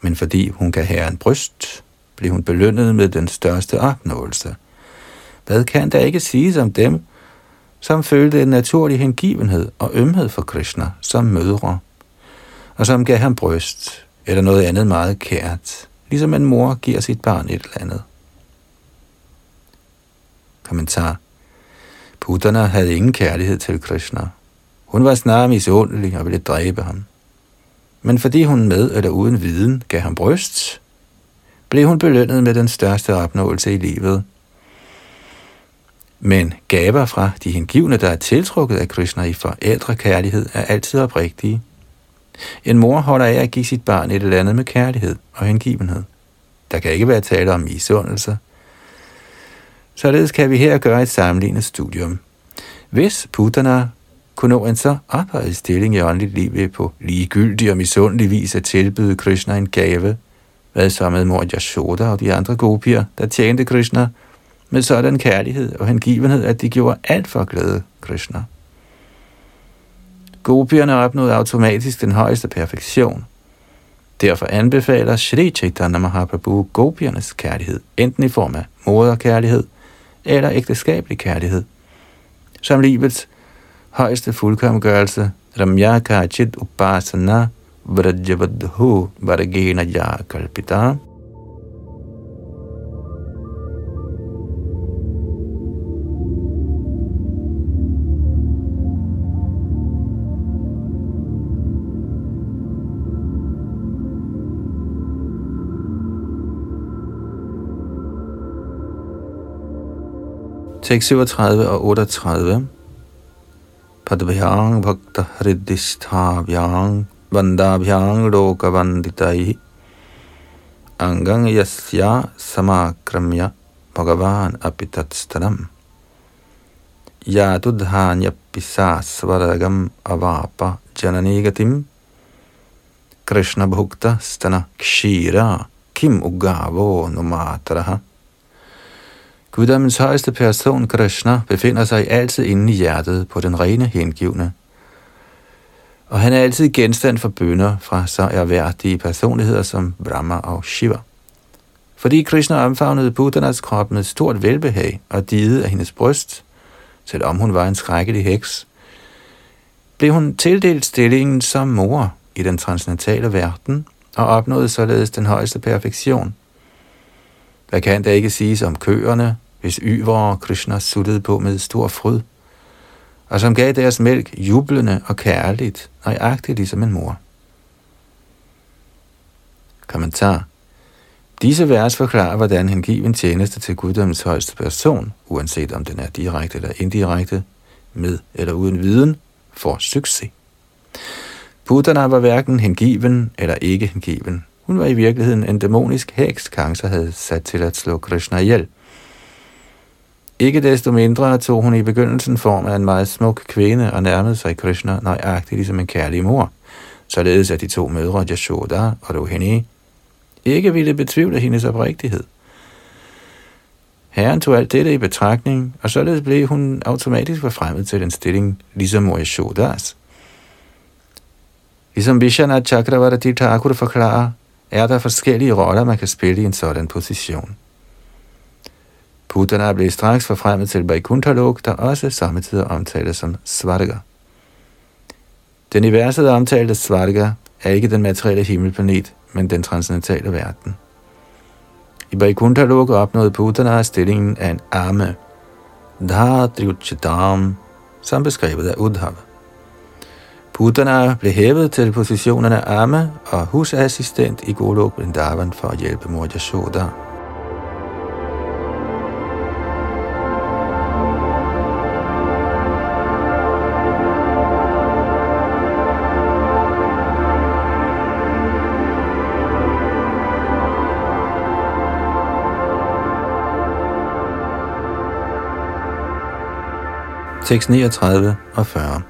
S1: Men fordi hun gav herren bryst, blev hun belønnet med den største opnåelse. Hvad kan der ikke siges om dem, som følte en naturlig hengivenhed og ømhed for Krishna som mødre, og som gav ham bryst eller noget andet meget kært, ligesom en mor giver sit barn et eller andet. Kommentar Putana havde ingen kærlighed til Krishna. Hun var snarere misundelig og ville dræbe ham. Men fordi hun med eller uden viden gav ham bryst, blev hun belønnet med den største opnåelse i livet. Men gaver fra de hengivne, der er tiltrukket af Krishna i forældrekærlighed, er altid oprigtige. En mor holder af at give sit barn et eller andet med kærlighed og hengivenhed. Der kan ikke være tale om misundelse, Således kan vi her gøre et sammenlignet studium. Hvis Putana kunne nå en så ophøjet stilling i åndeligt liv ved på ligegyldig og misundelig vis at tilbyde Krishna en gave, hvad så med mor Yashoda og de andre gopier, der tjente Krishna med sådan kærlighed og hengivenhed, at de gjorde alt for at glæde Krishna. Gopierne opnåede automatisk den højeste perfektion. Derfor anbefaler Sri Chaitanya Mahaprabhu gopiernes kærlighed, enten i form af moderkærlighed – eller ægteskabelig kærlighed. Som livets højeste fuldkommengørelse, Ramyaka Chit Upasana Vrajavadhu Varagena Yakalpita. Tekst 37 og 38. Padvyang bhakta hridisthavyang vandabhyang lokavanditai angang yasya samakramya bhagavan apitatstanam yatudhanya pisasvaragam avapa jananigatim Krishna bhukta stana kshira kim ugavo numataraha. Guddommens højeste person, Krishna, befinder sig altid inde i hjertet på den rene hengivne. Og han er altid genstand for bønder fra så erhverdige personligheder som Brahma og Shiva. Fordi Krishna omfavnede Buddhanas krop med stort velbehag og dide af hendes bryst, selvom hun var en skrækkelig heks, blev hun tildelt stillingen som mor i den transcendentale verden og opnåede således den højeste perfektion. Hvad kan der ikke siges om køerne, hvis yvere Krishna suttede på med stor fryd, og som gav deres mælk jublende og kærligt, nøjagtigt ligesom en mor. Kommentar. Disse vers forklarer, hvordan hengiven tjeneste til guddommens højeste person, uanset om den er direkte eller indirekte, med eller uden viden, får succes. Putana var hverken hengiven eller ikke hengiven. Hun var i virkeligheden en dæmonisk heks, Kansa havde sat til at slå Krishna ihjel. Ikke desto mindre tog hun i begyndelsen form af en meget smuk kvinde og nærmede sig Krishna nøjagtigt ligesom en kærlig mor, således at de to mødre, Yashoda og Rohini, ikke ville betvivle hendes oprigtighed. Herren tog alt dette i betragtning, og således blev hun automatisk forfremmet til den stilling ligesom mor Yashodas. Ligesom Vishana Chakravarti Thakur forklarer, er der forskellige roller, man kan spille i en sådan position. Putana blev straks forfremmet til Vaikuntha-lok, der også samtidig omtales som Svarga. Den i verset omtalte Svarga er ikke den materielle himmelplanet, men den transcendentale verden. I Vaikuntha-lok opnåede Putana stillingen af en arme, Dhadriuchidam, som beskrevet af Udhav. Putana blev hævet til positionen af arme og husassistent i Golok Vrindavan for at hjælpe mor Yashoda. 6, 39 og 40.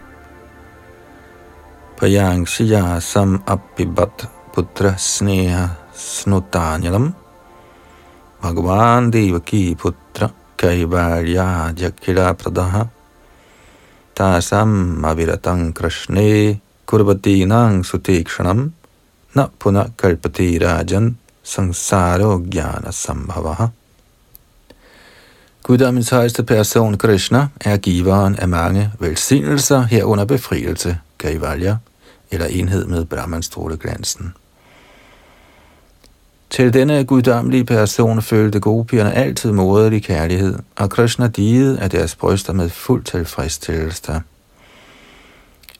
S1: Payang Shya Sam Apibat Putra Sneha Snutanyalam Bhagavan Devaki Putra Kaivalya Jakila Pradaha Tasam Aviratang Krishne Kurvati Nang Sutekshanam Na Puna Kalpati Rajan Sangsaro Jnana Sambhavaha Guddommens højeste person, Krishna, er giveren af mange velsignelser herunder befrielse, Kaivalya, eller enhed med Brahmanstråleglansen. Til denne guddommelige person følte gopierne altid moderlig kærlighed, og Krishna digede af deres bryster med fuld tilfredsstillelse.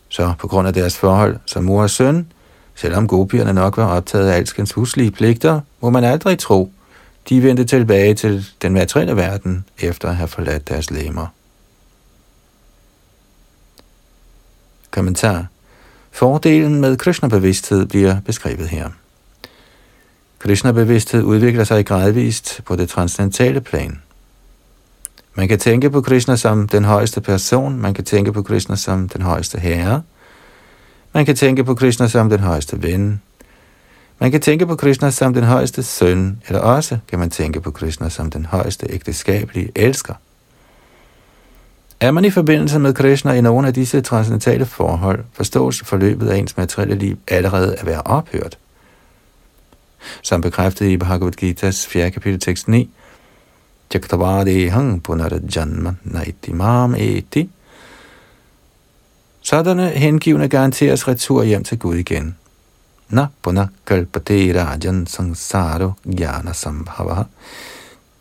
S1: Så på grund af deres forhold som mor og søn, selvom gopierne nok var optaget af alskens huslige pligter, må man aldrig tro, de vendte tilbage til den materielle verden efter at have forladt deres lemmer. Kommentar. Fordelen med Krishna-bevidsthed bliver beskrevet her. Krishna-bevidsthed udvikler sig gradvist på det transcendentale plan. Man kan tænke på Krishna som den højeste person, man kan tænke på Krishna som den højeste herre, man kan tænke på Krishna som den højeste ven, man kan tænke på Krishna som den højeste søn, eller også kan man tænke på Krishna som den højeste ægteskabelige elsker. Er man i forbindelse med Krishna i nogle af disse transcendentale forhold, forstås forløbet af ens materielle liv allerede at være ophørt. Som bekræftet i Bhagavad Gita's 4. kapitel tekst 9, hang punarajanma naiti mam eti. Sådanne hengivne garanteres retur hjem til Gud igen – na puna kalpate rajan sangsaro jnana sambhava.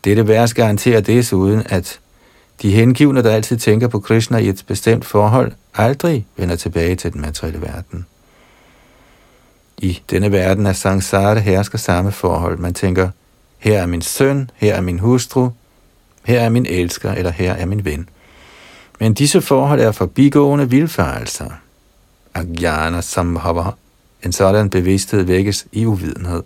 S1: Dette vers garanterer desuden, at de hengivne, der altid tænker på Krishna i et bestemt forhold, aldrig vender tilbage til den materielle verden. I denne verden af samsara hersker samme forhold. Man tænker, her er min søn, her er min hustru, her er min elsker, eller her er min ven. Men disse forhold er forbigående vilfarelser. Agyana sambhava en sådan bevidsthed vækkes i uvidenhed.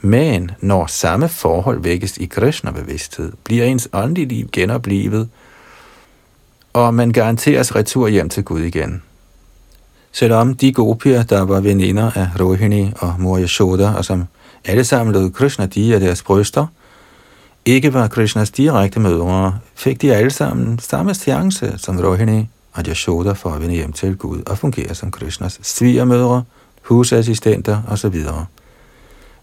S1: Men når samme forhold vækkes i Krishna-bevidsthed, bliver ens åndelige liv genoplivet, og man garanteres retur hjem til Gud igen. Selvom de gopier, der var veninder af Rohini og Mor Yashoda, og som alle sammen lod Krishna de af deres bryster, ikke var Krishnas direkte mødre, fik de alle sammen samme chance som Rohini og Yashoda for at vende hjem til Gud og fungere som Krishnas svigermødre, husassistenter osv.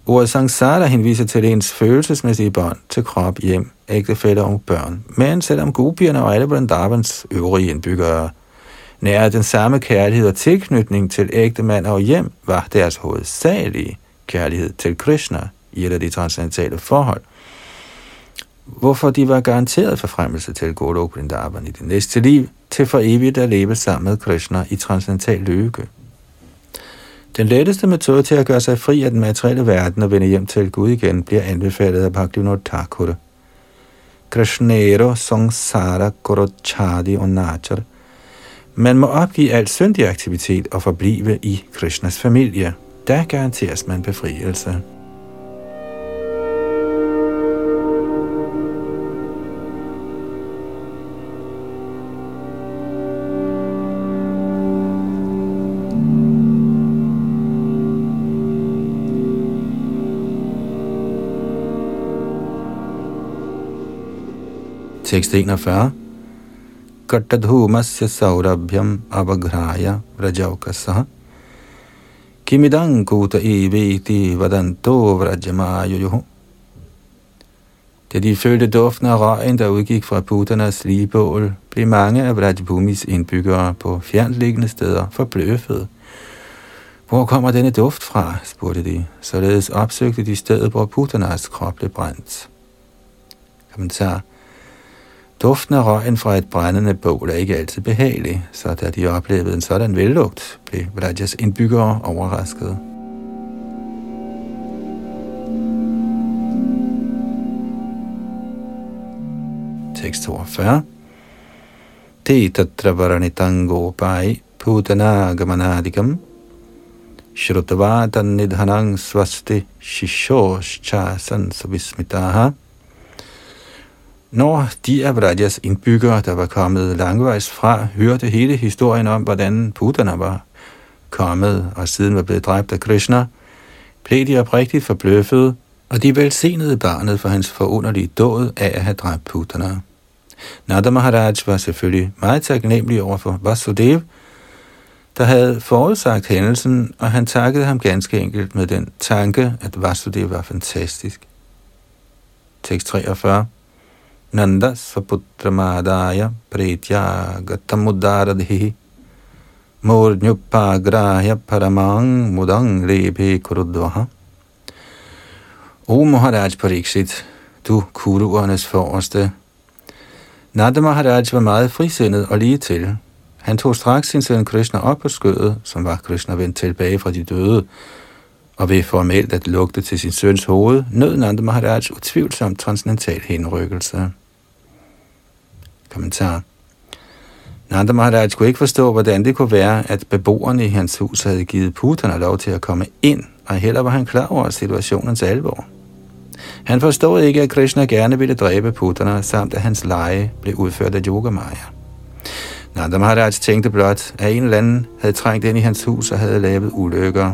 S1: Ordet samsara henviser til ens følelsesmæssige bånd til krop, hjem, ægtefæller og børn. Men selvom gopierne og alle Vrindavans øvrige indbyggere nærer den samme kærlighed og tilknytning til ægte mand og hjem, var deres hovedsagelige kærlighed til Krishna i et af de transcendentale forhold – hvorfor de var garanteret forfremmelse til Golok Vrindavan i det næste liv, til for evigt at leve sammen med Krishna i transcendental lykke. Den letteste metode til at gøre sig fri af den materielle verden og vende hjem til Gud igen, bliver anbefalet af Bhaktivinoda Thakur. Krishnero Sangsara Gorochadi og Najar. Man må opgive al syndig aktivitet og forblive i Krishnas familie. Der garanteres man befrielse. Tekst 41. Kattadhumasya saurabhyam avagraya vrajaukasaha kimidang kuta eviti vadanto vrajamayujuhu. Da de følte duften af røgen, der udgik fra puternes ligebål, blev mange af Vrajbhumis indbyggere på fjernliggende steder forbløffede. Hvor kommer denne duft fra, spurgte de. Således opsøgte de stedet, hvor puternes krop blev brændt. Kommentar. Duften af røgen fra et brændende bål er ikke altid behagelig, så da de oplevede en sådan vellugt, blev Vrajas indbyggere overraskede. Tekst 42 Te tatra pai putana gamanadikam Shrutavatan nidhanang svasti shishoshcha sansabismitaha når de af Vrajas indbyggere, der var kommet langvejs fra, hørte hele historien om, hvordan Putana var kommet og siden var blevet dræbt af Krishna, blev de oprigtigt forbløffet, og de velsignede barnet for hans forunderlige dåd af at have dræbt Putana. Nada Maharaj var selvfølgelig meget taknemmelig over for Vasudev, der havde forudsagt hændelsen, og han takkede ham ganske enkelt med den tanke, at Vasudev var fantastisk. Tekst 43 Nanda svaputramadaya pretya gatamudaradhi mornyupagrahya paramang mudang rebhe kurudvaha. O Maharaj Pariksit, du kuruernes forreste. Nanda Maharaj var meget frisindet og lige til. Han tog straks sin søn Krishna op på skødet, som var Krishna vendt tilbage fra de døde, og ved formelt at lugte til sin søns hoved, nød Nanda Maharaj utvivlsomt transcendental henrykkelse. Kommentar. Nanda Maharaj kunne ikke forstå, hvordan det kunne være, at beboerne i hans hus havde givet Putana lov til at komme ind, og heller var han klar over situationens alvor. Han forstod ikke, at Krishna gerne ville dræbe Putana, samt at hans leje blev udført af Yogamaya. Nanda Maharaj tænkte blot, at en eller anden havde trængt ind i hans hus og havde lavet ulykker.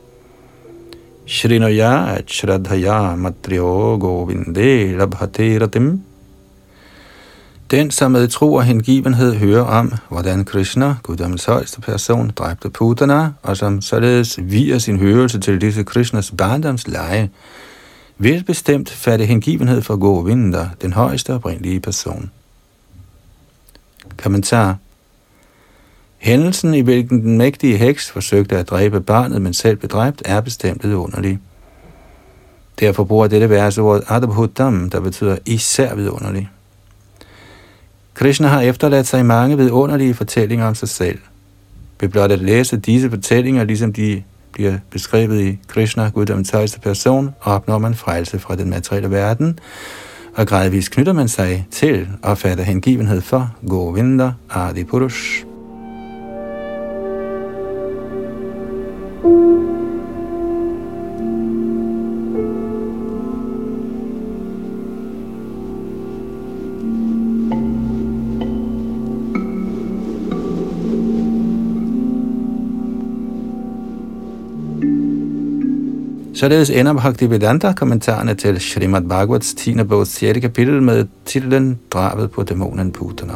S1: Shrinaya Shraddhaya krishnasya Matryo Govinde Labhate Ratim. Den, som med tro og hengivenhed hører om, hvordan Krishna, guddommens højeste person, dræbte Putana, og som således viger sin hørelse til disse Krishnas barndomsleje, vil bestemt fatte hengivenhed for Govinda, den højeste oprindelige person. Kommentar Hændelsen, i hvilken den mægtige heks forsøgte at dræbe barnet, men selv blev dræbt, er bestemt vidunderlig. Derfor bruger dette vers ordet Adabhuddam, der betyder især vidunderlig. Krishna har efterladt sig mange vidunderlige fortællinger om sig selv. Ved blot at læse disse fortællinger, ligesom de bliver beskrevet i Krishna, guddommens højeste person, opnår man frelse fra den materielle verden, og gradvist knytter man sig til og fatter hengivenhed for Govinda Adi Purush. Således ender Bhaktivedanta-kommentarerne til Srimad Bhagavats 10. bogs 6. kapitel med titlen Drabet på dæmonen Putana.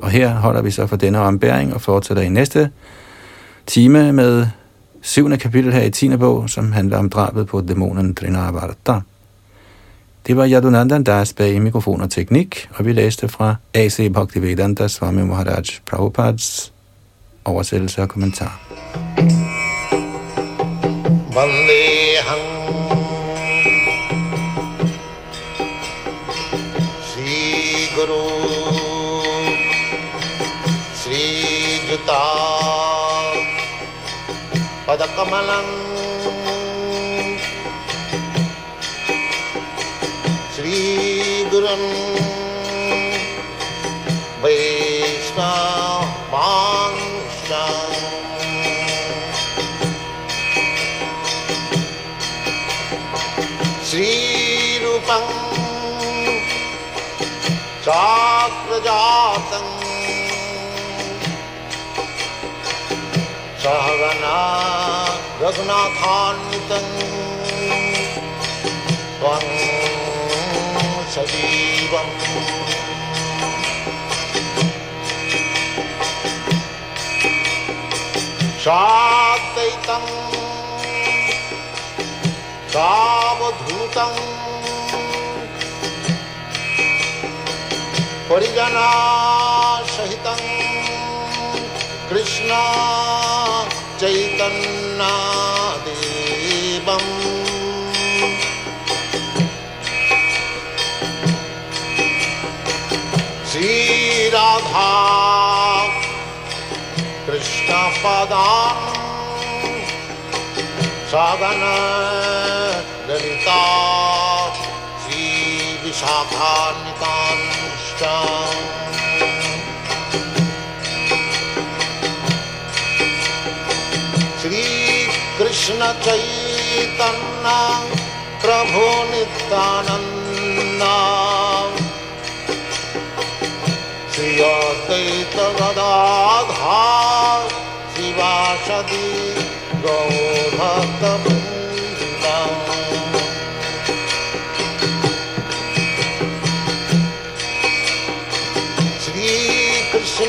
S1: Og her holder vi så for denne ombæring og fortsætter i næste time med
S2: syvende kapitel her i 10. bog, som handler om drabet på dæmonen Trinavarta. Det var Yadunandan Das bag mikrofon og teknik, og vi læste fra A.C. Bhaktivedanta Swami Maharaj Prabhupads oversættelse og kommentar. Vandeham पदकमलम् श्रीगुरन् सहगना सहवना त्वं सजीवम्। शादैतं सावधूतं परिजनासहितं कृष्णा ेवम् श्रीराधा कृष्णपदा ललिता श्रीविशाखान्तांश्च कृष्णचैतन्ना प्रभो नित्यानन्दा। श्रिया शिवाषदि शिवाषदी गौभद श्रीकृष्णचैतन्नं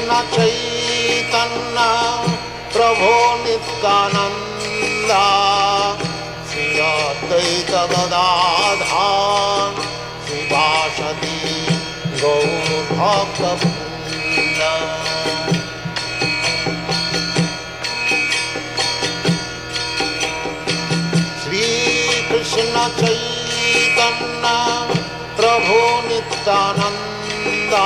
S2: प्रभो नित्यानन्द। सदा दैकवदा श्रीभाषति गौ भग प्रभो नित्यानन्दा।